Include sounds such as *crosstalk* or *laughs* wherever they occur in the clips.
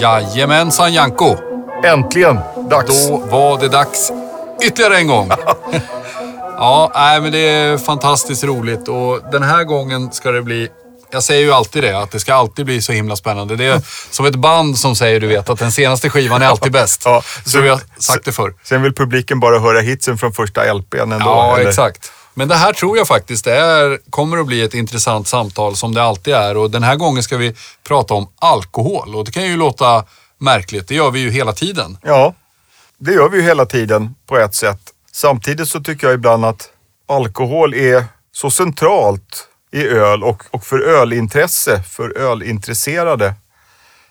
Jajamensan Janko. Äntligen dags. Då var det dags ytterligare en gång. *laughs* ja, nej, men det är fantastiskt roligt och den här gången ska det bli jag säger ju alltid det, att det ska alltid bli så himla spännande. Det är som ett band som säger, du vet, att den senaste skivan är alltid *laughs* bäst. Ja, så vi har sagt det förr. Sen vill publiken bara höra hitsen från första LPn ändå. Ja, eller? exakt. Men det här tror jag faktiskt är, kommer att bli ett intressant samtal som det alltid är. Och den här gången ska vi prata om alkohol. Och det kan ju låta märkligt, det gör vi ju hela tiden. Ja, det gör vi ju hela tiden på ett sätt. Samtidigt så tycker jag ibland att alkohol är så centralt i öl och, och för ölintresse, för ölintresserade.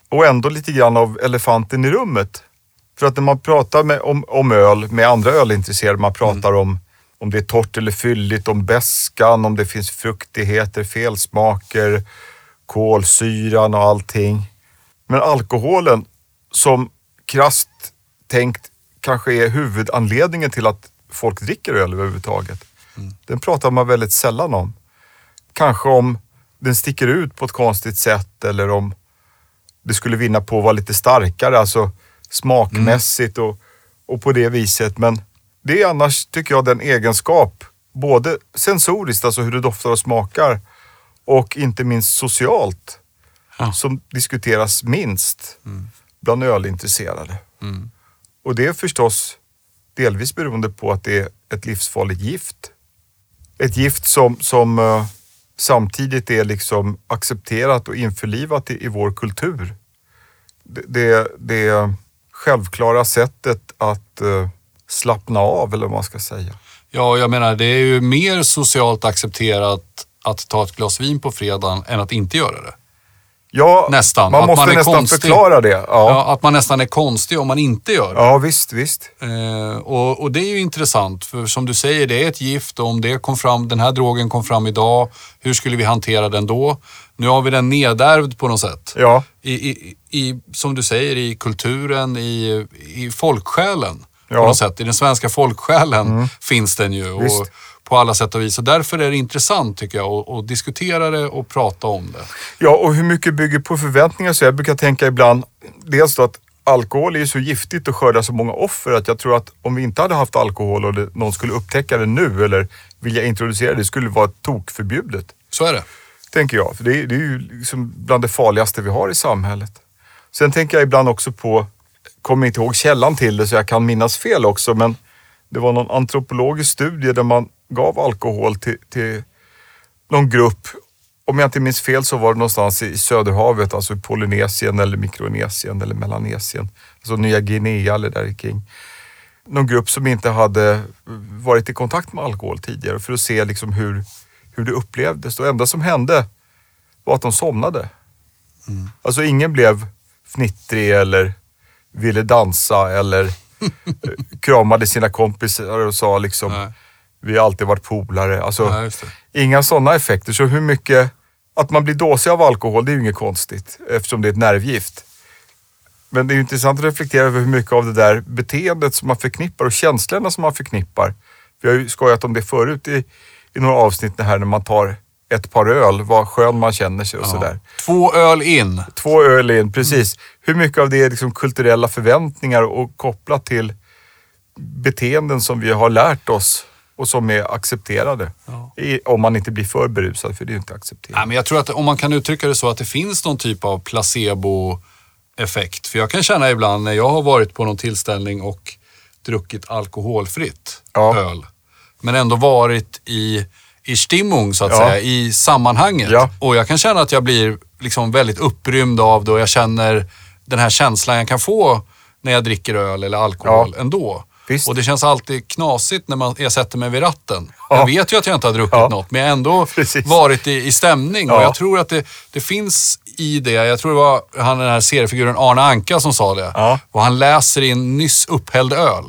Och ändå lite grann av elefanten i rummet. För att när man pratar med, om, om öl med andra ölintresserade, man pratar mm. om om det är torrt eller fylligt, om bäskan, om det finns fruktigheter, felsmaker, kolsyran och allting. Men alkoholen som krast tänkt kanske är huvudanledningen till att folk dricker öl överhuvudtaget. Mm. Den pratar man väldigt sällan om. Kanske om den sticker ut på ett konstigt sätt eller om det skulle vinna på att vara lite starkare, alltså smakmässigt mm. och, och på det viset. Men det är annars, tycker jag, den egenskap, både sensoriskt, alltså hur det doftar och smakar, och inte minst socialt, ja. som diskuteras minst mm. bland ölintresserade. Mm. Och det är förstås delvis beroende på att det är ett livsfarligt gift. Ett gift som, som uh, samtidigt är liksom accepterat och införlivat i, i vår kultur. Det, det, det självklara sättet att uh, slappna av eller vad man ska säga. Ja, jag menar det är ju mer socialt accepterat att ta ett glas vin på fredagen än att inte göra det. Ja, nästan. man måste man nästan konstig. förklara det. Ja. ja. att man nästan är konstig om man inte gör det. Ja, visst, visst. Eh, och, och, det är ju intressant, för som du säger, det är ett gift och om det kom fram, den här drogen kom fram idag, hur skulle vi hantera den då? Nu har vi den nedärvd på något sätt. Ja. I, i, i som du säger, i kulturen, i, i folksjälen ja. på något sätt. I den svenska folksjälen mm. finns den ju. Och, på alla sätt och vis. Och därför är det intressant tycker jag att, diskutera det och prata om det. Ja, och hur mycket bygger på förväntningar? Så jag brukar tänka ibland, dels då att alkohol är så giftigt och skördar så många offer att jag tror att om vi inte hade haft alkohol och det, någon skulle upptäcka det nu eller vilja introducera det, skulle det vara tokförbjudet. Så är det. Tänker jag. För det, är, det är ju liksom bland det farligaste vi har i samhället. Sen tänker jag ibland också på kommer inte ihåg källan till det så jag kan minnas fel också, men det var någon antropologisk studie där man gav alkohol till, till någon grupp. Om jag inte minns fel så var det någonstans i Söderhavet, alltså i Polynesien eller Mikronesien eller Melanesien. Alltså Nya Guinea eller där kring. Någon grupp som inte hade varit i kontakt med alkohol tidigare för att se liksom hur, hur det upplevdes. Det enda som hände var att de somnade. Mm. Alltså ingen blev fnittrig eller ville dansa eller kramade sina kompisar och sa liksom Nej. vi har alltid varit polare. Alltså, Nej, inga sådana effekter. Så hur mycket, att man blir dåsig av alkohol, det är ju inget konstigt eftersom det är ett nervgift. Men det är ju intressant att reflektera över hur mycket av det där beteendet som man förknippar och känslorna som man förknippar. Vi har ju skojat om det förut i, i några avsnitt här när man tar ett par öl, vad skön man känner sig och ja. sådär. Två öl in. Två öl in, precis. Mm. Hur mycket av det är liksom kulturella förväntningar och kopplat till beteenden som vi har lärt oss och som är accepterade. Ja. I, om man inte blir för berusad, för det är ju inte accepterat. Ja, men jag tror att om man kan uttrycka det så att det finns någon typ av placebo-effekt. För jag kan känna ibland när jag har varit på någon tillställning och druckit alkoholfritt ja. öl, men ändå varit i i stimmung så att ja. säga, i sammanhanget. Ja. Och jag kan känna att jag blir liksom väldigt upprymd av det och jag känner den här känslan jag kan få när jag dricker öl eller alkohol ja. ändå. Visst. Och det känns alltid knasigt när man, jag sätter mig vid ratten. Ja. Jag vet ju att jag inte har druckit ja. något, men jag har ändå Precis. varit i, i stämning. Ja. Och jag tror att det, det finns i det, jag tror det var han den här seriefiguren Arne Anka som sa det. Ja. Och han läser in nyss upphälld öl.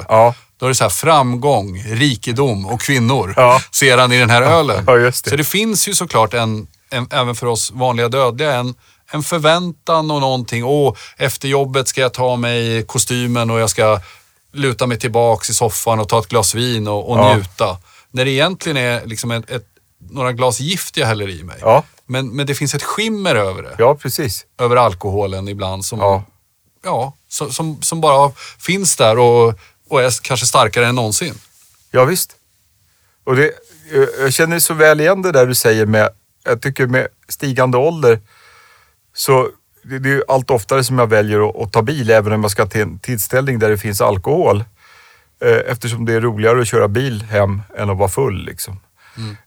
Då är det så här framgång, rikedom och kvinnor ja. ser han i den här ölen. Ja, det. Så det finns ju såklart en, en, även för oss vanliga dödliga, en, en förväntan och någonting. Åh, efter jobbet ska jag ta mig kostymen och jag ska luta mig tillbaks i soffan och ta ett glas vin och, och ja. njuta. När det egentligen är liksom ett, ett några glas gift jag häller i mig. Ja, Men, men det finns ett skimmer över det. ja precis. Över alkoholen ibland som, Ja. ja, som, som, som bara finns där och, och är kanske starkare än någonsin. Ja, visst. Och det, jag- jag känner så väl igen det där du säger med, jag tycker med stigande ålder så det, det är ju allt oftare som jag väljer att, att ta bil även om jag ska till en tillställning där det finns alkohol. Eh, Eftersom det är roligare att köra bil hem än att vara full. Liksom.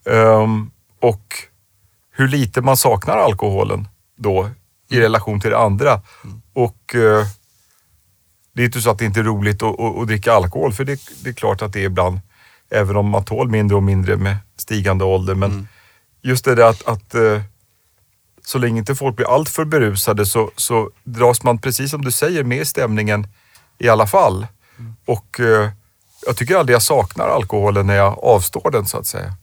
Ehm, och hur lite man saknar alkoholen då i relation till det andra. Och eh, det är inte så att det inte är roligt att, att, att dricka alkohol, för det, det är klart att det är ibland, även om man tål mindre och mindre med stigande ålder. Men just det där att, att eh, så länge inte folk blir alltför berusade så, så dras man, precis som du säger, med i stämningen i alla fall. Och eh, jag tycker aldrig jag saknar alkoholen när jag avstår den så att säga.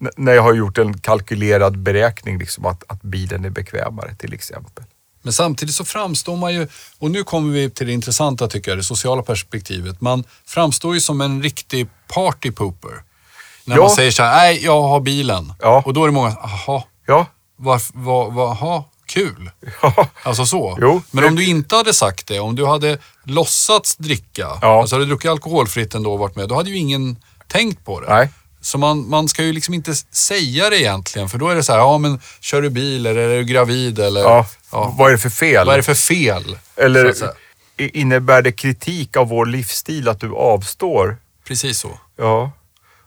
N- när jag har gjort en kalkylerad beräkning, liksom att, att bilen är bekvämare till exempel. Men samtidigt så framstår man ju, och nu kommer vi till det intressanta tycker jag, det sociala perspektivet. Man framstår ju som en riktig partypooper. När Ja. man säger så här, nej jag har bilen. Ja. Och då är det många, jaha, Ja, varf- vad, vad, aha, kul. ja, Alltså så. Jo, Men om du inte hade sagt det, om du hade låtsats dricka, Ja. alltså hade du druckit alkoholfritt ändå och varit med, då hade ju ingen tänkt på det. nej. Så man, man ska ju liksom inte säga det egentligen, för då är det så här, ja men kör du bil eller är du gravid eller Ja. ja, Vad är det för fel? vad är det för fel? Eller innebär det kritik av vår livsstil att du avstår? Precis så. Ja.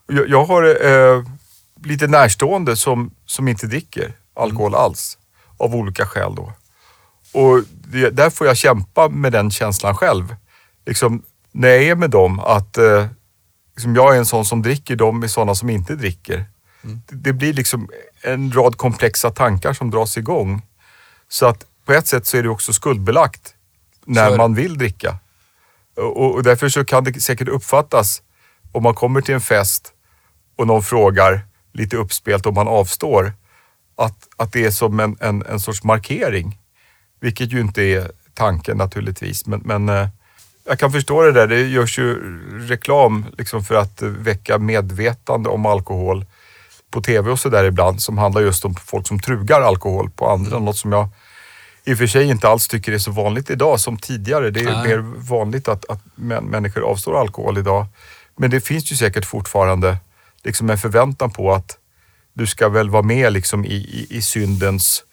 Jag, jag har eh, lite närstående som, som inte dricker alkohol alls. Av olika skäl då. Och det, där får jag kämpa med den känslan själv. Liksom, när jag är med dem, att eh, liksom jag är en sån som dricker, de är sådana som inte dricker. Det, det blir liksom en rad komplexa tankar som dras igång. Så att på ett sätt så är det också skuldbelagt när man vill dricka. Och, och därför så kan det säkert uppfattas om man kommer till en fest och någon frågar lite uppspelt om man avstår, att, att det är som en, en, en sorts markering. Vilket ju inte är tanken naturligtvis. Men, men eh, jag kan förstå det där. Det görs ju reklam liksom för att väcka medvetande om alkohol på tv och sådär ibland som handlar just om folk som trugar alkohol på andra. Något som jag i och för sig inte alls tycker är så vanligt idag som tidigare. Det är Nej. mer vanligt att, att män, människor avstår alkohol idag. Men det finns ju säkert fortfarande liksom en förväntan på att du ska väl vara med liksom i, i, i syndens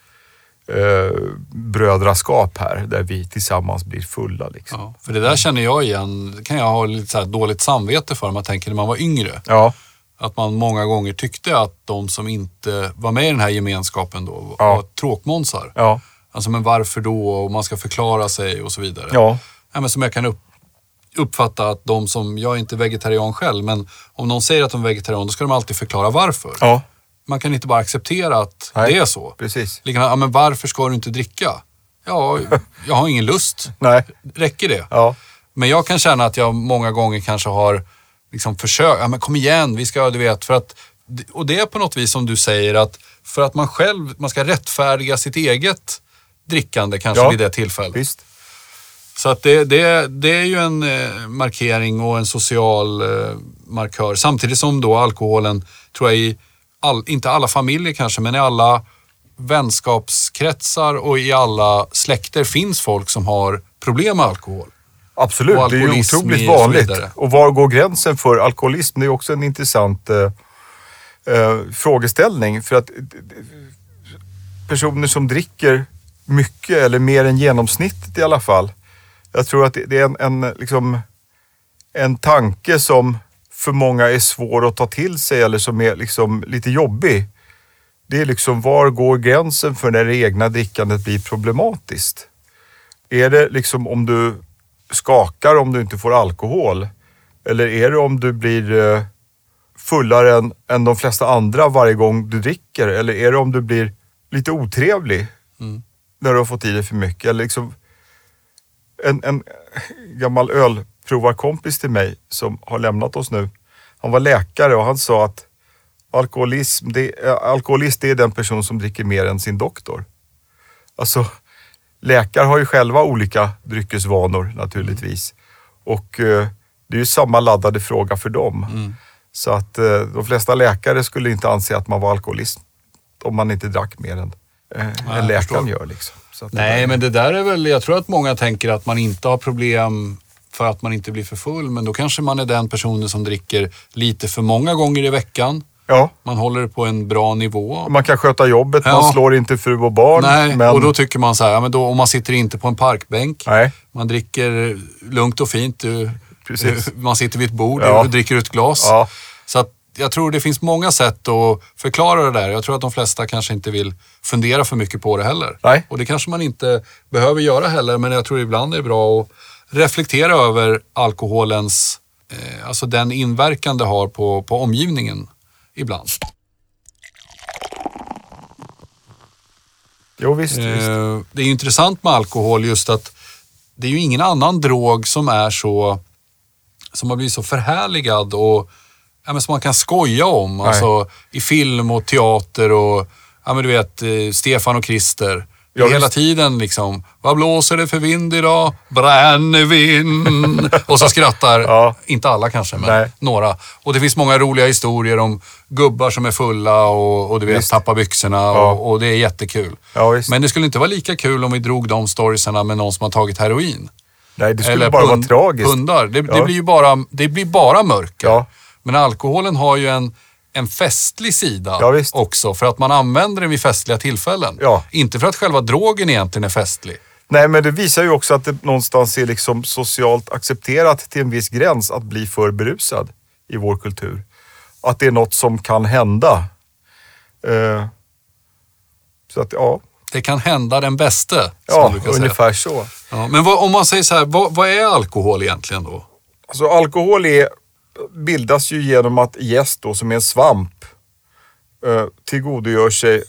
eh, brödraskap här, där vi tillsammans blir fulla. Liksom. Ja, för det där känner jag igen, det kan jag ha lite så dåligt samvete för om man tänker när man var yngre. Ja, Att man många gånger tyckte att de som inte var med i den här gemenskapen då var Ja. tråkmånsar. ja, Alltså men varför då och man ska förklara sig och så vidare. ja, Ja, men som jag kan upp, uppfatta att de som, jag är inte vegetarian själv, men om någon säger att de är vegetarian då ska de alltid förklara varför. ja, Man kan inte bara acceptera att Nej. det är så. precis. Likadant, ja, men varför ska du inte dricka? Ja, *laughs* jag har ingen lust. Nej, Räcker det? ja, Men jag kan känna att jag många gånger kanske har liksom försökt, ja men kom igen, vi ska, du vet, för att, och det är på något vis som du säger att för att man själv, man ska rättfärdiga sitt eget drickande kanske Ja. vid det tillfället. visst. Så att det, det, det är ju en eh, markering och en social eh, markör. Samtidigt som då alkoholen, tror jag i, all, inte alla familjer kanske, men i alla vänskapskretsar och i alla släkter finns folk som har problem med alkohol. Absolut, Och det är ju otroligt och vanligt. vidare. Och var går gränsen för alkoholism? Det är också en intressant eh, eh, frågeställning. För att eh, personer som dricker mycket, eller mer än genomsnittet i alla fall. Jag tror att det, det är en, en, liksom, en tanke som för många är svår att ta till sig eller som är liksom lite jobbig. Det är liksom, var går gränsen för när det egna drickandet blir problematiskt? Är det liksom om du skakar om du inte får alkohol? Eller är det om du blir eh, fullare än, än de flesta andra varje gång du dricker? Eller är det om du blir lite otrevlig Mm. när du har fått i dig för mycket? Eller liksom en, en gammal ölprovarkompis till mig som har lämnat oss nu. Han var läkare och han sa att alkoholism, det, eh, alkoholist det är den person som dricker mer än sin doktor. Alltså, läkare har ju själva olika dryckesvanor naturligtvis. Och eh, det är ju samma laddade fråga för dem. Mm. Så att eh, de flesta läkare skulle inte anse att man var alkoholist om man inte drack mer än, eh, Nej, än läkaren förstår. gör. Liksom. Nej, där- men det där är väl, jag tror att många tänker att man inte har problem för att man inte blir för full. Men då kanske man är den personen som dricker lite för många gånger i veckan. Ja, Man håller det på en bra nivå. man kan sköta jobbet, Ja. man slår inte fru och barn. Nej, men, och då tycker man så här, ja, men då, om man sitter inte på en parkbänk. Nej. Man dricker lugnt och fint. Du, Precis. Man sitter vid ett bord Ja. och dricker ett glas. Ja. Så att jag tror det finns många sätt att förklara det där. Jag tror att de flesta kanske inte vill fundera för mycket på det heller. Nej. Och det kanske man inte behöver göra heller, men jag tror ibland är det bra att reflektera över alkoholens, eh, alltså den inverkan det har på, på omgivningen ibland. Jo, visst. visst. Eh, det är intressant med alkohol just att det är ju ingen annan drog som är så, som har blivit så förhärligad och ja, men som man kan skoja om. Nej. Alltså i film och teater och ja, men du vet eh, Stefan och Krister. Ja, Hela tiden liksom. Vad blåser det för vind idag? Brännvin. *laughs* och så skrattar, Ja. inte alla kanske, men Nej. några. Och det finns många roliga historier om gubbar som är fulla och, och du vet, Visst. tappar byxorna Ja. och, och det är jättekul. Ja. Men det skulle inte vara lika kul om vi drog de storiesarna med någon som har tagit heroin. Nej, det skulle bara pund- vara tragiskt. Hundar. Det, det blir ju bara, det blir bara mörker. Men alkoholen har ju en, en festlig sida Ja, också. För att man använder den vid festliga tillfällen. Ja. Inte för att själva drogen egentligen är festlig. Nej, men det visar ju också att det någonstans är liksom socialt accepterat till en viss gräns att bli för berusad i vår kultur. Att det är något som kan hända. Eh, så att, ja, Det kan hända den bäste, ja brukar säga. ungefär så. Ja, men vad, om man säger så här, vad, vad är alkohol egentligen då? Alltså alkohol är, bildas ju genom att jäst då, som är en svamp, eh, tillgodogör sig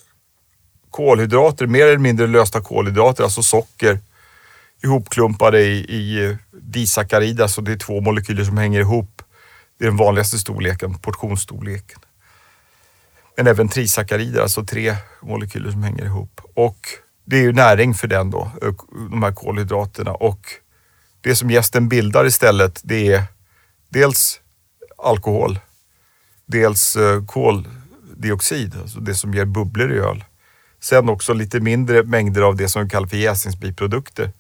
kolhydrater, mer eller mindre lösta kolhydrater, alltså socker, ihopklumpade i, i eh, disackarider, alltså det är två molekyler som hänger ihop. Det är den vanligaste storleken, portionsstorleken. Men även trisackarider, alltså tre molekyler som hänger ihop. Och det är ju näring för den då, eh, de här kolhydraterna. Och det som jästen bildar istället, det är dels alkohol, dels eh, koldioxid, alltså det som ger bubblor i öl. Sen också lite mindre mängder av det som vi kallar för jäsningsbiprodukter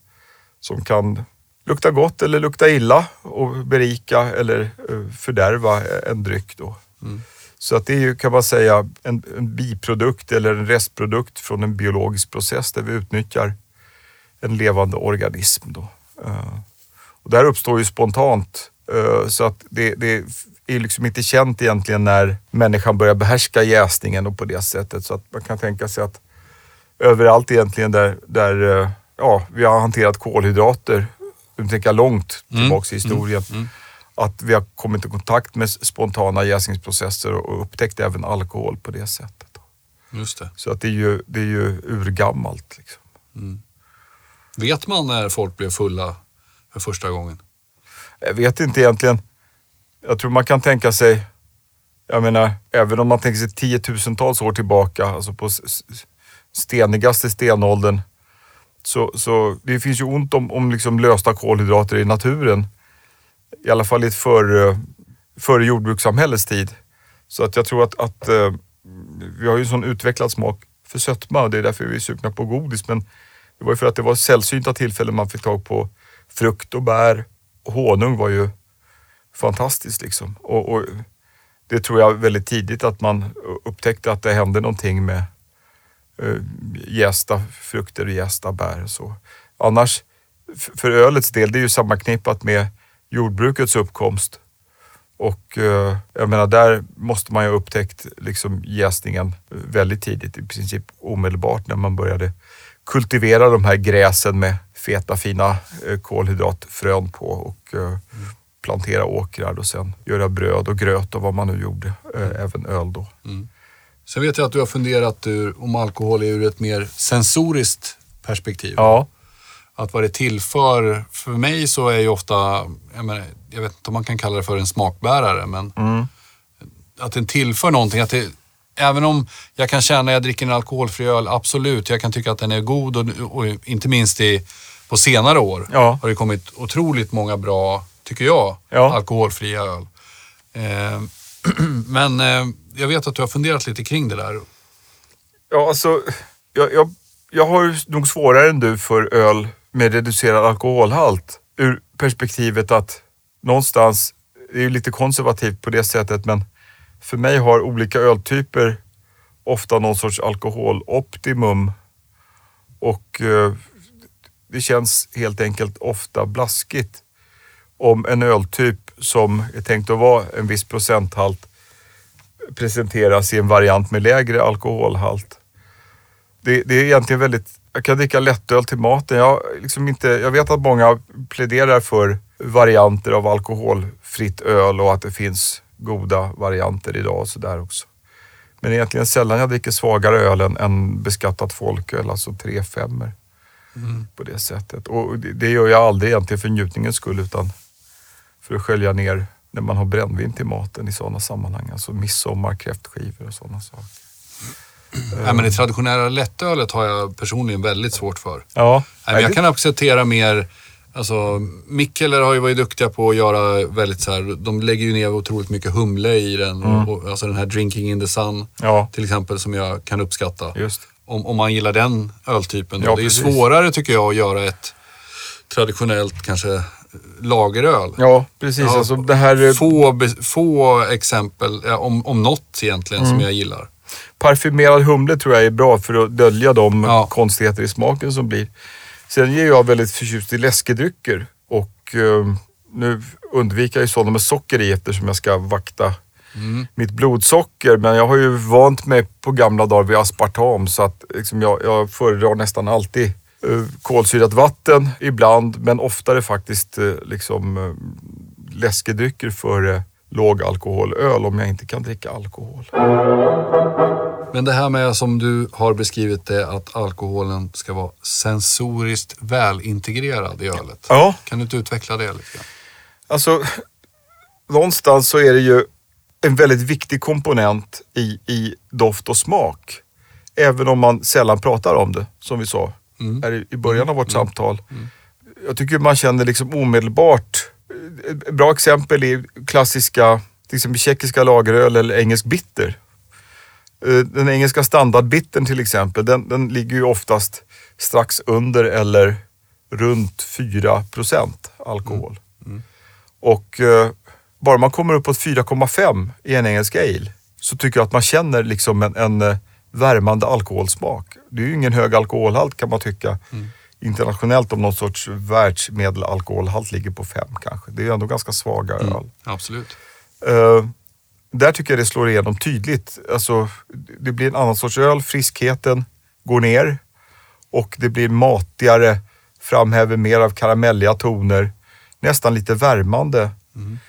som kan lukta gott eller lukta illa och berika eller eh, fördärva en dryck. Då. Så att det är ju, kan man säga, en, en biprodukt eller en restprodukt från en biologisk process där vi utnyttjar en levande organism. Då. Eh, och det här uppstår ju spontant. Eh, Så att det, det är liksom inte känt egentligen när människan börjar behärska jäsningen och på det sättet. Så att man kan tänka sig att överallt egentligen där, där eh, ja, vi har hanterat kolhydrater, tänker jag långt tillbaks i historien, att vi har kommit i kontakt med spontana jäsningsprocesser och och upptäckt även alkohol på det sättet. Just det. Så att det är ju, det är ju urgammalt. Liksom. Vet man när folk blev fulla för första gången? Jag vet inte egentligen. Jag tror man kan tänka sig, jag menar, även om man tänker sig tiotusentals år tillbaka, alltså på stenigaste stenåldern, så, så det finns ju ont om, om liksom lösta kolhydrater i naturen. I alla fall i ett före, eh, före jordbrukssamhällets tid. Så att jag tror att, att eh, vi har ju en sån utvecklad smak för sötma och det är därför vi är sugna på godis. Men det var ju för att det var sällsynta tillfällen man fick tag på frukt och bär. Honung var ju fantastiskt liksom. Och, och det tror jag väldigt tidigt att man upptäckte att det hände någonting med eh, jästa frukter och jästa bär. och Så. Annars, för ölets del, det är ju sammanknippat med jordbrukets uppkomst. Och eh, jag menar, där måste man ju ha upptäckt liksom jäsningen väldigt tidigt, i princip omedelbart när man började kultivera de här gräsen med feta fina eh, kolhydratfrön på och eh, plantera åkrar och sen göra bröd och gröt och vad man nu gjorde, eh, även öl då. Sen vet jag att du har funderat ur, om alkohol ur ett mer sensoriskt perspektiv. Ja, Att vad det tillför, för mig så är ju ofta, jag, menar, jag vet inte om man kan kalla det för en smakbärare, men mm. att den tillför någonting. Att det, även om jag kan känna när jag dricker en alkoholfri öl, absolut, jag kan tycka att den är god och, och inte minst i, på senare år Ja. har det kommit otroligt många bra, tycker jag, Ja. alkoholfria öl. Eh, *clears throat* Men eh, jag vet att du har funderat lite kring det där. Ja, alltså, jag, jag, jag har nog svårare än du för öl med reducerad alkoholhalt. Ur perspektivet att någonstans, det är ju lite konservativt på det sättet, men för mig har olika öltyper ofta någon sorts alkoholoptimum och eh, det känns helt enkelt ofta blaskigt om en öltyp som är tänkt att vara en viss procenthalt presenteras i en variant med lägre alkoholhalt. Det, det är egentligen väldigt, jag kan dricka lättöl till maten. Jag, liksom inte, jag vet att många pläderar för varianter av alkoholfritt öl och att det finns goda varianter idag och sådär också. Men egentligen sällan jag dricker svagare öl än, än beskattat folköl, alltså 3-5 mm. på det sättet. Och det, det, gör jag aldrig egentligen för njutningens skull utan för att skölja ner när man har brännvin till maten i sådana sammanhang. Alltså midsommar, kräftskivor och sådana saker. *clears throat* Nej, men det traditionella lättölet har jag personligen väldigt svårt för. Ja. Nej, men jag kan acceptera mer Alltså, Mikkeler har ju varit duktiga på att göra väldigt så här, de lägger ju ner otroligt mycket humle i den. Mm. Och, alltså den här Drinking in the Sun ja. till exempel som jag kan uppskatta. Just. Om, om man gillar den öltypen. Ja, det är svårare tycker jag att göra ett traditionellt kanske lageröl. Ja, precis. Ja, alltså det här... få, få exempel, om, om något egentligen, mm. som jag gillar. Parfymerad humle tror jag är bra för att dölja de konstigheter i smaken som blir. Sen är jag väldigt förtjust i läskedrycker och eh, nu undviker jag ju sådana med socker i eftersom jag ska vakta mm. mitt blodsocker. Men jag har ju vant mig på gamla dagar vid aspartam så att liksom, jag, jag föredrar nästan alltid eh, kolsyrat vatten ibland, men oftare faktiskt eh, liksom, eh, läskedrycker före lågalkoholöl om jag inte kan dricka alkohol. Men det här med som du har beskrivit det att alkoholen ska vara sensoriskt välintegrerad i ölet. Ja. Kan du inte utveckla det lite? Alltså, någonstans så är det ju en väldigt viktig komponent i, i doft och smak. Även om man sällan pratar om det, som vi sa mm. här i början av vårt mm. samtal. Mm. Jag tycker man känner liksom omedelbart, ett bra exempel är klassiska, till exempel tjeckiska lageröl eller engelsk bitter. Eh, den engelska standardbitten till exempel, den, den ligger ju oftast strax under eller runt 4% alkohol. Mm. Mm. Och eh, bara man kommer uppåt 4,5 i en engelsk ale så tycker jag att man känner liksom en, en eh, värmande alkoholsmak. Det är ju ingen hög alkoholhalt kan man tycka. Mm. Internationellt om någon sorts världsmedelalkoholhalt ligger på 5 kanske. Det är ju ändå ganska svaga mm. öl. Absolut. Uh, där tycker jag det slår igenom tydligt. Alltså, det blir en annan sorts öl, friskheten går ner och det blir matigare, framhäver mer av karamelliga toner, nästan lite värmande. Mm.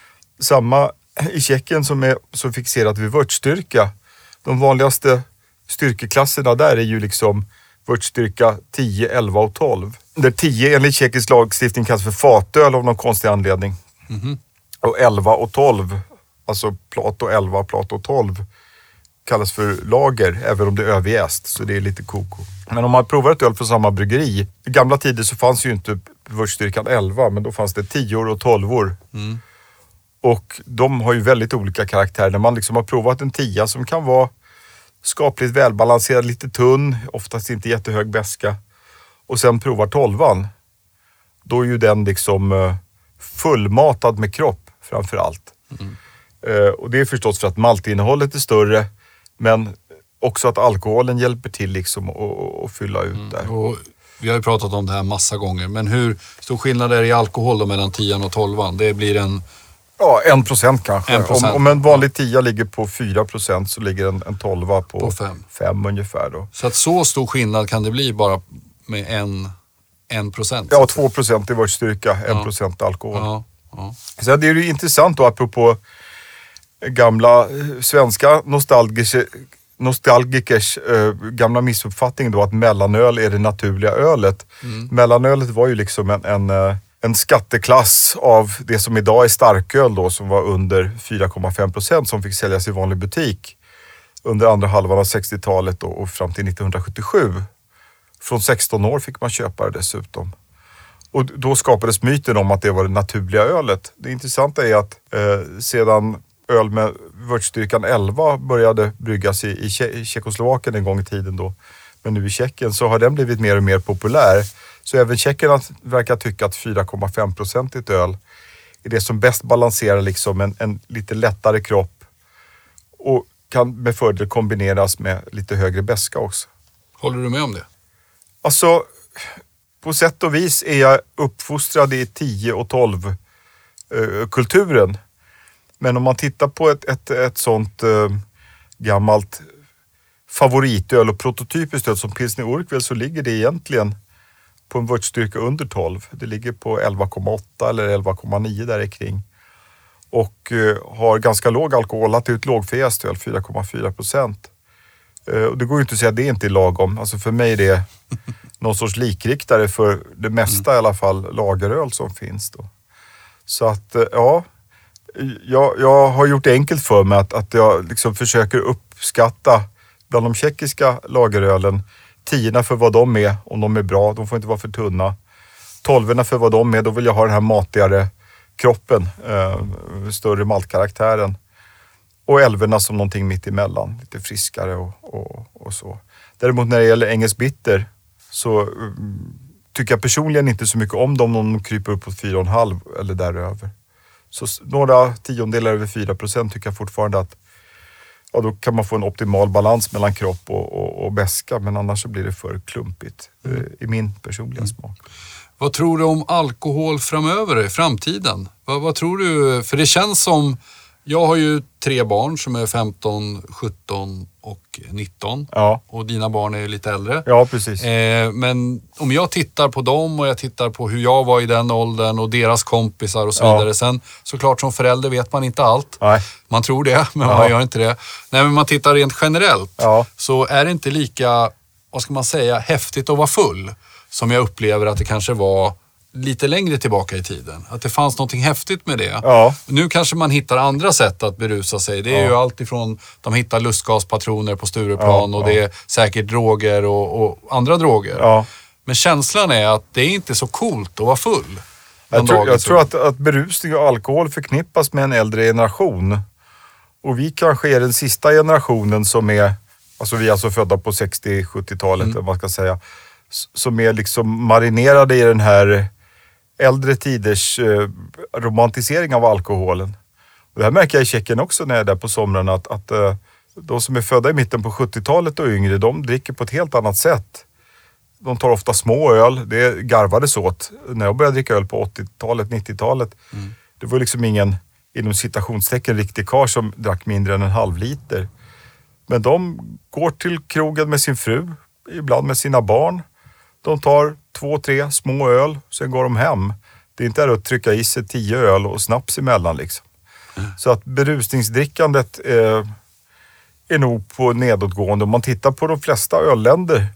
Samma i Tjeckien som är så fixerat vid vörtstyrka. De vanligaste styrkeklasserna där är ju liksom vörtstyrka 10, 11 och 12. Där 10 enligt tjeckisk lagstiftning kallas för fatöl av någon konstig anledning. Mm. Och 11 och 12 alltså Plato 11 och Plato 12 kallas för lager, även om det är överjäst. Så det är lite koko. Men om man provar ett öl från samma bryggeri. I gamla tider så fanns ju inte vörtstyrkan 11, men då fanns det 10 och 12 mm. Och de har ju väldigt olika karaktär. När man liksom har provat en 10 som kan vara skapligt välbalanserad, lite tunn, oftast inte jättehög beska och sen provar 12 då är ju den liksom eh, fullmatad med kropp framför allt. Mm. Eh, och det är förstås för att maltinnehållet är större, men också att alkoholen hjälper till liksom att fylla ut mm. där. Och vi har ju pratat om det här massa gånger, men hur stor skillnad är det i alkohol då mellan 10 och 12 Det blir en... Ja, en procent kanske. En procent. Om, om, en vanlig 10 ligger på 4 procent så ligger en, en 12 på 5 ungefär. Då. Så att så stor skillnad kan det bli bara med en, en procent? Ja, 2 procent i vårdstyrka, 1 ja. procent alkohol. Ja. Ja. Så det är ju intressant då apropå gamla eh, svenska nostalgikers, nostalgikers äh, gamla missuppfattning då att mellanöl är det naturliga ölet. Mm. Mellanölet var ju liksom en, en, eh, en skatteklass av det som idag är starköl då som var under 4,5 procent som fick säljas i vanlig butik under andra halvan av 60-talet och fram till 1977. Från 16 år fick man köpa det dessutom. Och då skapades myten om att det var det naturliga ölet. Det intressanta är att eh, sedan öl med vörtstyrkan 11 började bryggas i, i, Tje, i Tjeckoslovakien en gång i tiden då. Men nu i Tjeckien så har den blivit mer och mer populär. Så även tjeckerna verkar tycka att 4,5-procentigt öl är det som bäst balanserar liksom en, en lite lättare kropp och kan med fördel kombineras med lite högre beska också. Håller du med om det? Alltså, på sätt och vis är jag uppfostrad i 10 och 12 eh, kulturen. Men om man tittar på ett, ett, ett sånt eh, gammalt favoritöl och prototypiskt öl som pilsner urquell så ligger det egentligen på en vörtstyrka under 12. Det ligger på 11,8 eller 11,9 där kring. Och eh, har ganska låg alkohol, Det är ett lågfäst öl, 4,4 procent. Eh, och det går ju inte att säga att det inte är lagom. Alltså för mig är det *laughs* någon sorts likriktare för det mesta i alla fall lageröl som finns. Då. Så att eh, ja, jag, jag har gjort det enkelt för mig att, att jag liksom försöker uppskatta bland de tjeckiska lagerölen tiorna för vad de är, om de är bra. De får inte vara för tunna. Tolvorna för vad de är, då vill jag ha den här matigare kroppen, eh, större maltkaraktären. Och älvorna som någonting mitt emellan, lite friskare och, och, och så. Däremot när det gäller engelsk bitter så um, tycker jag personligen inte så mycket om dem om de kryper upp på 4,5 eller däröver. Så några tiondelar över 4 procent tycker jag fortfarande att ja, då kan man få en optimal balans mellan kropp och, och, och beska. Men annars så blir det för klumpigt mm. i min personliga mm. smak. Vad tror du om alkohol framöver, i framtiden? Vad, vad tror du? För det känns som jag har ju tre barn som är 15, 17 och 19. Ja. Och dina barn är lite äldre. Ja, precis. Eh, men om jag tittar på dem och jag tittar på hur jag var i den åldern och deras kompisar och så vidare. Sen såklart som förälder vet man inte allt. Nej. Man tror det, *laughs* men ja. man gör inte det. Nej, men man tittar rent generellt ja. så är det inte lika, vad ska man säga, häftigt att vara full som jag upplever att det kanske var lite längre tillbaka i tiden. Att det fanns något häftigt med det. Ja. Nu kanske man hittar andra sätt att berusa sig. Det är ja. ju allt ifrån de hittar lustgaspatroner på Stureplan ja, och det är säkert droger och, och andra droger. Men känslan är att det är inte så coolt att vara full. Jag tror, jag tror att, att berusning och alkohol förknippas med en äldre generation. Och vi kanske är den sista generationen som är, alltså vi är alltså födda på 60-70-talet, mm. man ska säga, som är liksom marinerade i den här äldre tiders eh, romantisering av alkoholen. Och det här märker jag i Tjeckien också när jag är där på somrarna att, att eh, de som är födda i mitten på 70-talet och yngre, de dricker på ett helt annat sätt. De tar ofta små öl, det garvades åt. När jag började dricka öl på 80-talet, 90-talet, mm. det var liksom ingen, inom citationstecken, riktig kar som drack mindre än en halv liter. Men de går till krogen med sin fru, ibland med sina barn. De tar två, tre små öl, sen går de hem. Det är inte att trycka i sig tio öl och snaps emellan liksom. Mm. Så att berusningsdrickandet eh, är nog på nedåtgående. Om man tittar på de flesta ölländer,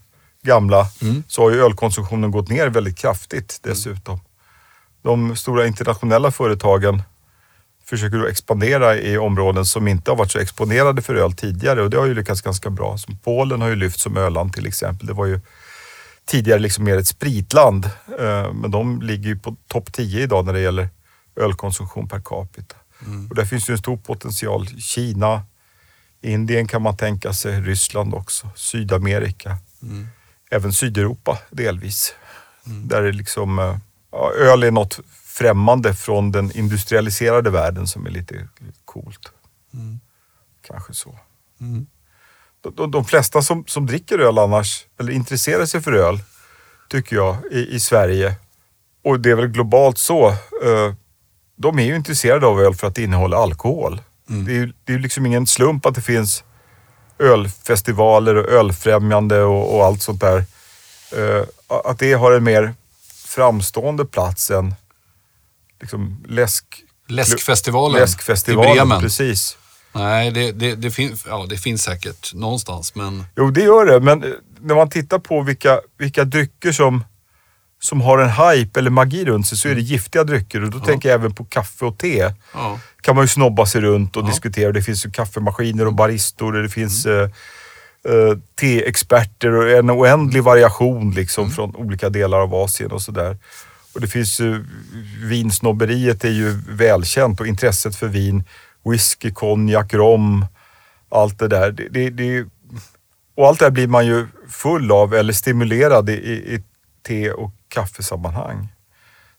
gamla, mm. så har ju ölkonsumtionen gått ner väldigt kraftigt dessutom. De stora internationella företagen försöker då expandera i områden som inte har varit så exponerade för öl tidigare och det har ju lyckats ganska bra. Som Polen har ju lyft som öland till exempel. Det var ju tidigare liksom mer ett spritland. Eh, men de ligger ju på topp 10 idag när det gäller ölkonsumtion per capita. Mm. Och där finns ju en stor potential. Kina, Indien kan man tänka sig, Ryssland också, Sydamerika. Mm. Även Sydeuropa delvis. Mm. Där är liksom, eh, ja, öl är något främmande från den industrialiserade världen som är lite coolt. Mm. Kanske så. De, de flesta som, som dricker öl annars, eller intresserar sig för öl, tycker jag, i, i Sverige, och det är väl globalt så, eh, de är ju intresserade av öl för att det innehåller alkohol. Mm. Det är ju det är liksom ingen slump att det finns ölfestivaler och ölfrämjande och, och allt sånt där. Eh, att det har en mer framstående plats än liksom läsk... Läskfestivalen, Läskfestivalen i Bremen. Precis. Nej, det, det, det, fin ja, det finns säkert någonstans, men... Jo, det gör det, men eh, när man tittar på vilka, vilka drycker som, som har en hype eller magi runt sig så är det giftiga drycker och då ja. tänker jag även på kaffe och te. Ja. kan man ju snobba sig runt och ja. diskutera. Det finns ju kaffemaskiner och baristor och det finns mm. uh, uh, teexperter och en oändlig variation liksom mm. från olika delar av Asien och sådär. Och det finns ju, vinsnobberiet är ju välkänt och intresset för vin whisky, konjak, rom, allt det där. Det, det, det, och allt det här blir man ju full av eller stimulerad i, i, i te och kaffesammanhang.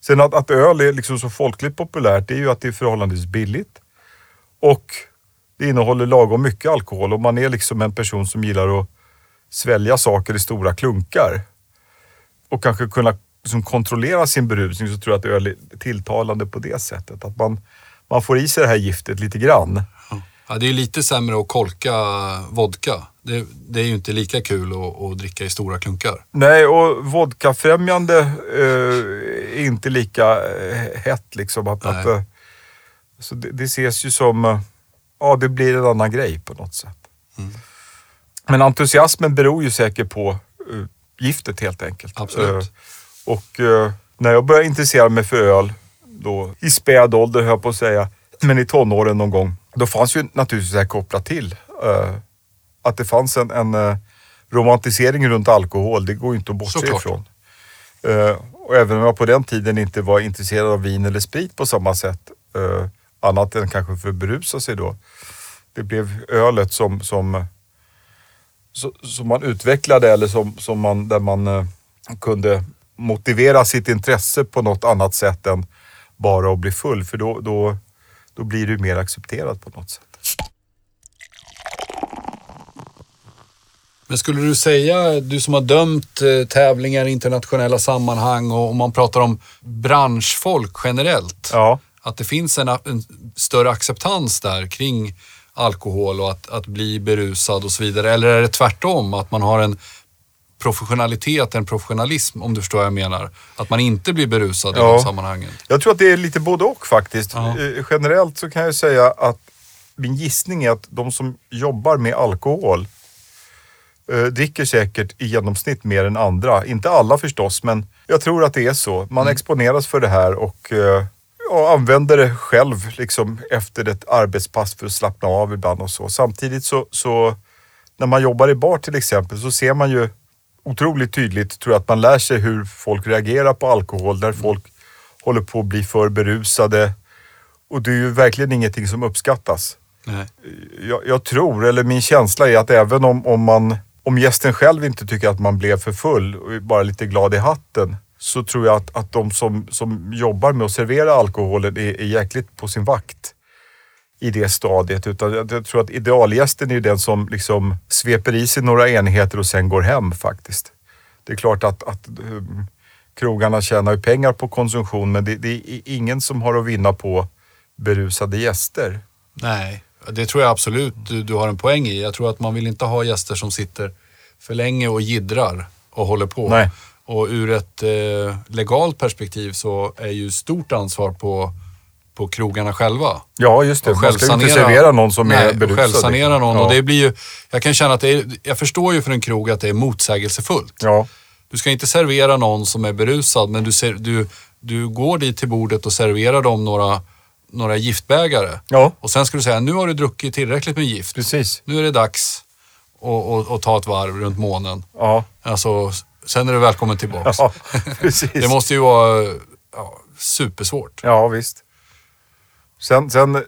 Sen att, att öl är liksom så folkligt populärt, det är ju att det är förhållandevis billigt. Och det innehåller lagom mycket alkohol och man är liksom en person som gillar att svälja saker i stora klunkar. Och kanske kunna liksom kontrollera sin berusning så tror jag att öl är tilltalande på det sättet. Att man, man får i sig det här giftet lite grann. Ja, det är lite sämre att kolka vodka. Det, det är ju inte lika kul att, att, dricka i stora klunkar. Nej, och vodkafrämjande eh, är inte lika eh, hett liksom. Att, att, eh, så det, det ses ju som, eh, ja det blir en annan grej på något sätt. Mm. Men entusiasmen beror ju säkert på giftet helt enkelt. Absolut. Och när jag började intressera mig för öl, då i späd ålder höll jag på att säga, men i tonåren någon gång, då fanns ju naturligtvis det här kopplat till. att det fanns en, en romantisering runt alkohol, det går ju inte att bortse Såklart. ifrån. och även om jag på den tiden inte var intresserad av vin eller sprit på samma sätt, annat än kanske för att berusa sig då. Det blev ölet som, som som man utvecklade eller som, som man, där man kunde motivera sitt intresse på något annat sätt än bara att bli full. För då, då, då blir du mer accepterad på något sätt. Men skulle du säga, du som har dömt eh, tävlingar i internationella sammanhang och om man pratar om branschfolk generellt. Ja. Att det finns en, en större acceptans där kring alkohol och att, att bli berusad och så vidare? Eller är det tvärtom, att man har en professionalitet, en professionalism om du förstår vad jag menar. Att man inte blir berusad ja. i de sammanhangen. Jag tror att det är lite både och faktiskt. Ja. Eh, generellt så kan jag säga att min gissning är att de som jobbar med alkohol eh, dricker säkert i genomsnitt mer än andra. Inte alla förstås, men jag tror att det är så. Man mm. exponeras för det här och eh, ja, använder det själv liksom, efter ett arbetspass för att slappna av ibland och så. Samtidigt så, så när man jobbar i bar till exempel så ser man ju otroligt tydligt, tror jag, att man lär sig hur folk reagerar på alkohol. Där folk håller på att bli för berusade. Och det är ju verkligen ingenting som uppskattas. Jag, jag, tror, eller min känsla är att även om, om, man, om gästen själv inte tycker att man blev för full och är bara lite glad i hatten så tror jag att, att de som, som jobbar med att servera alkoholen är, är jäkligt på sin vakt i det stadiet. Utan jag, tror att idealgästen är den som liksom sveper i sig några enheter och sen går hem faktiskt. Det är klart att, att um, krogarna tjänar ju pengar på konsumtion men det, det, är ingen som har att vinna på berusade gäster. Nej, det tror jag absolut du, du har en poäng i. Jag tror att man vill inte ha gäster som sitter för länge och gidrar och håller på. Nej. Och ur ett eh, legalt perspektiv så är ju stort ansvar på, på krogarna själva. Ja, just det. Man ska inte servera någon som nej, är berusad. Självsanera liksom. någon. Ja. Och det blir ju, jag kan känna att det är, jag förstår ju för en krog att det är motsägelsefullt. Ja. Du ska inte servera någon som är berusad, men du, ser, du, du går dit till bordet och serverar dem några, några giftbägare. Ja. Och sen ska du säga, nu har du druckit tillräckligt med gift. Precis. Nu är det dags att ta ett varv runt månen. Ja. Alltså, Sen är du välkommen tillbaka. Ja, precis. *laughs* det måste ju vara ja, supersvårt. Ja, visst. Sen, sen eh,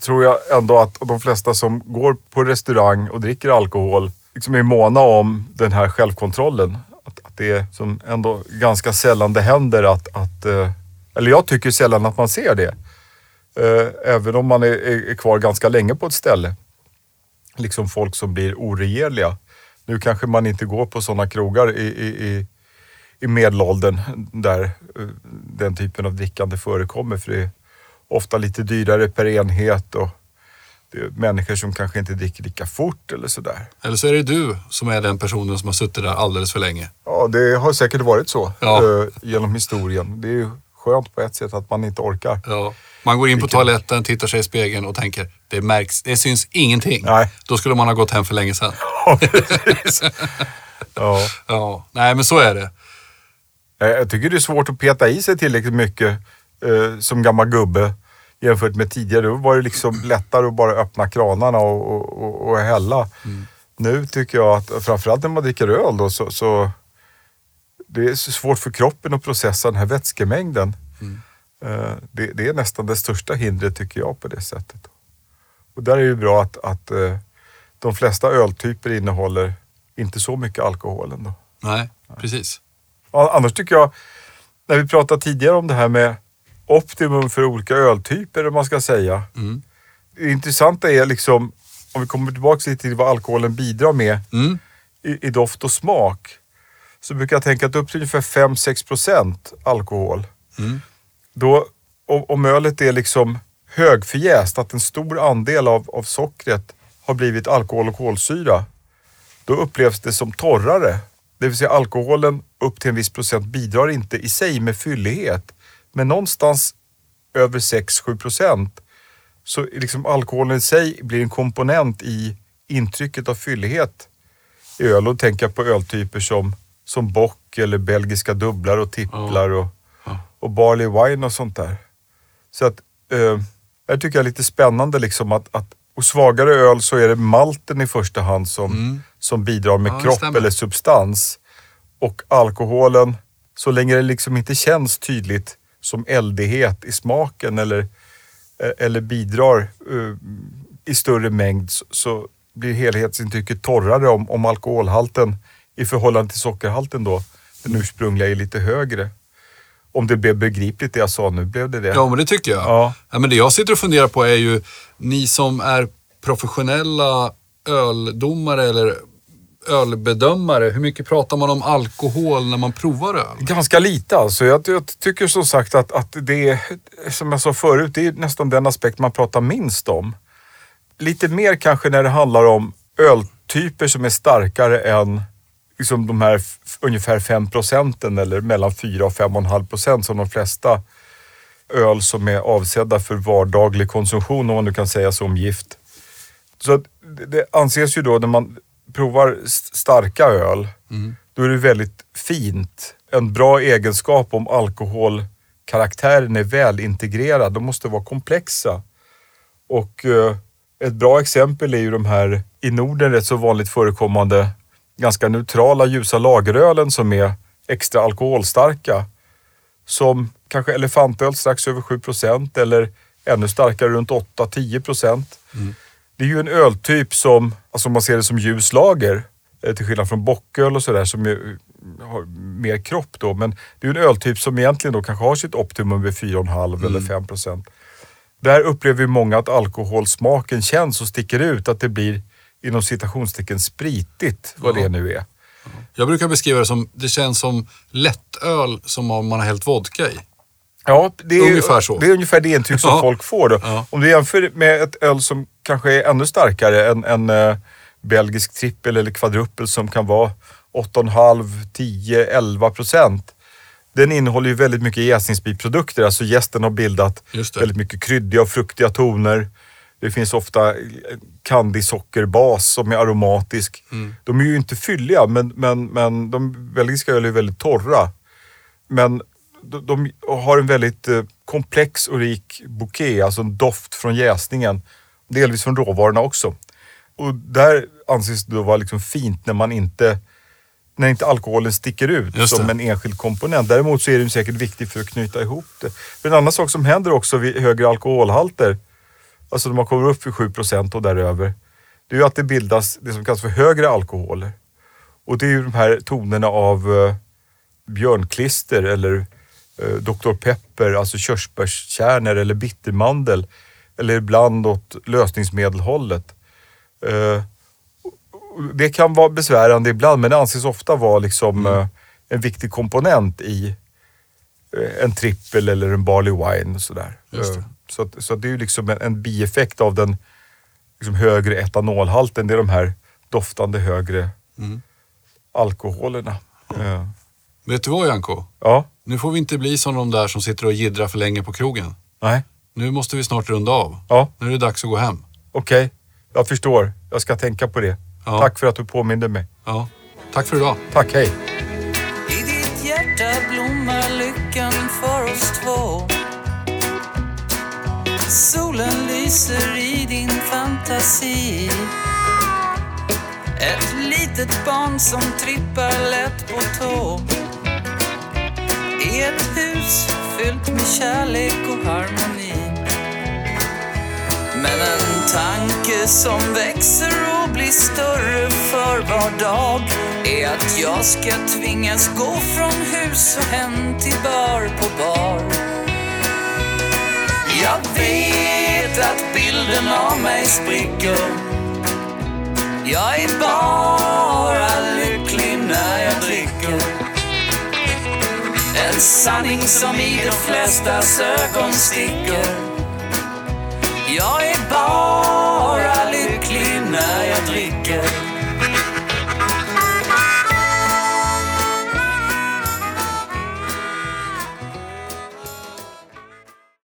tror jag ändå att de flesta som går på restaurang och dricker alkohol liksom är måna om den här självkontrollen. Att, att det är som ändå ganska sällan det händer att, att eh, eller jag tycker sällan att man ser det. Eh, även om man är, är kvar ganska länge på ett ställe. Liksom folk som blir oregerliga. Nu kanske man inte går på sådana krogar i, i, i medelåldern där den typen av drickande förekommer. För det ofta lite dyrare per enhet och det är människor som kanske inte dricker lika fort eller sådär. Eller så är det du som är den personen som har suttit där alldeles för länge. Ja, det har säkert varit så ja. uh, genom historien. Det är ju skönt på ett sätt att man inte orkar. Ja. Man går in på toaletten, tittar sig i spegeln och tänker, det märks, det syns ingenting. Nej. Då skulle man ha gått hem för länge sedan. *laughs* Ja, precis. ja. ja. Nej, men så är det. Jag tycker det är svårt att peta i sig tillräckligt mycket eh, som gammal gubbe jämfört med tidigare. Då var det liksom lättare att bara öppna kranarna och, och, och, och hälla. Mm. Nu tycker jag att, framförallt när man dricker öl då, så, så det är så svårt för kroppen att processa den här vätskemängden. Mm. Eh, det, det, är nästan det största hindret tycker jag på det sättet. Och där är det bra att, att eh, de flesta öltyper innehåller inte så mycket alkohol ändå. Nej, precis. Annars tycker jag, när vi pratade tidigare om det här med optimum för olika öltyper, om man ska säga. Mm. Det intressanta är liksom, om vi kommer tillbaka lite till vad alkoholen bidrar med mm. i, i, doft och smak. Så brukar jag tänka att upp till ungefär 5-6 procent alkohol. Mm. Då, om ölet är liksom högförjäst, att en stor andel av, av sockret har blivit alkohol och kolsyra, då upplevs det som torrare. Det vill säga alkoholen upp till en viss procent bidrar inte i sig med fyllighet. Men någonstans över 6-7 procent så liksom alkoholen i sig blir en komponent i intrycket av fyllighet i öl. Och då tänker jag på öltyper som, som bock eller belgiska dubblar och tipplar och, och barley wine och sånt där. Så att eh, det tycker jag är lite spännande liksom att, att och svagare öl så är det malten i första hand som, mm. som bidrar med ja, kropp eller substans. Och alkoholen, så länge det liksom inte känns tydligt som eldighet i smaken eller, eh, eller bidrar uh, i större mängd så, så blir helhetsintrycket torrare om, om alkoholhalten i förhållande till sockerhalten då, den ursprungliga, är lite högre. Om det blev begripligt det jag sa nu, blev det det? Ja, men det tycker jag. Ja. ja. men det jag sitter och funderar på är ju, ni som är professionella öldomare eller ölbedömare, hur mycket pratar man om alkohol när man provar öl? Ganska lite alltså. Jag, jag tycker som sagt att, att det är, som jag sa förut, det är nästan den aspekt man pratar minst om. Lite mer kanske när det handlar om öltyper som är starkare än liksom de här ungefär 5 procenten eller mellan 4 och 5,5 procent som de flesta öl som är avsedda för vardaglig konsumtion, om man nu kan säga så om gift. Så det anses ju då när man provar starka öl, mm. då är det väldigt fint. En bra egenskap om alkoholkaraktären är väl integrerad. De måste vara komplexa. Och eh, ett bra exempel är ju de här i Norden rätt så vanligt förekommande ganska neutrala ljusa lagerölen som är extra alkoholstarka. Som kanske elefantöl strax över 7% eller ännu starkare runt 8-10 Mm. Det är ju en öltyp som, alltså man ser det som ljus lager, eh, till skillnad från bocköl och sådär som ju har mer kropp då. Men det är ju en öltyp som egentligen då kanske har sitt optimum vid 4,5 mm. eller 5% Där upplever ju många att alkoholsmaken känns och sticker ut. Att det blir inom citationstecken spritigt, vad ja. det nu är. Jag brukar beskriva det som, det känns som lättöl som om man har hällt vodka i. Ja, det är ungefär, så. Det är ungefär det intryck som ja. folk får. Då. Ja. Om du jämför med ett öl som kanske är ännu starkare, en, en uh, belgisk trippel eller kvadruppel som kan vara 8,5, 10, 11 procent. Den innehåller ju väldigt mycket jäsningsbiprodukter, alltså gästen har bildat väldigt mycket kryddiga och fruktiga toner. Det finns ofta kandisockerbas som är aromatisk. Mm. De är ju inte fylliga, men, men, men de belgiska öl är väldigt torra. Men de, de har en väldigt eh, komplex och rik bouquet, alltså en doft från jäsningen. Delvis från råvarorna också. Och där anses det då vara liksom fint när man inte när inte alkoholen sticker ut som en enskild komponent. Däremot så är den säkert viktig för att knyta ihop det. Men en annan sak som händer också vid högre alkoholhalter, alltså när man kommer upp vid 7 och däröver, det är ju att det bildas det som kallas för högre alkoholer. Och det är ju de här tonerna av uh, björnklister eller Dr. Pepper, alltså körsbärskärnor eller bittermandel eller ibland åt lösningsmedelhållet. Eh, det kan vara besvärande ibland men det anses ofta vara liksom, mm. Eh, en viktig komponent i eh, en trippel eller en barley wine. Och sådär. Så, att, så att det är ju liksom en, en bieffekt av den liksom högre etanolhalten. Det är de här doftande högre mm. alkoholerna. Mm. Vet du vad Janko? Ja? Nu får vi inte bli som de där som sitter och gidrar för länge på krogen. Nej. Nu måste vi snart runda av. Ja. Nu är det dags att gå hem. Okej, okay. jag förstår. Jag ska tänka på det. Ja. Tack för att du påminde mig. Ja. Tack för idag. Tack, hej. I ditt hjärta blommar lyckan för oss två. Solen lyser i din fantasi. Ett litet barn som trippar lätt på tå i ett hus fyllt med kärlek och harmoni. Men en tanke som växer och blir större för var dag är att jag ska tvingas gå från hus och hem till bar på bar. Jag vet att bilden av mig spricker. Jag är bara En sanning som i de flestas ögon sticker. Jag är barn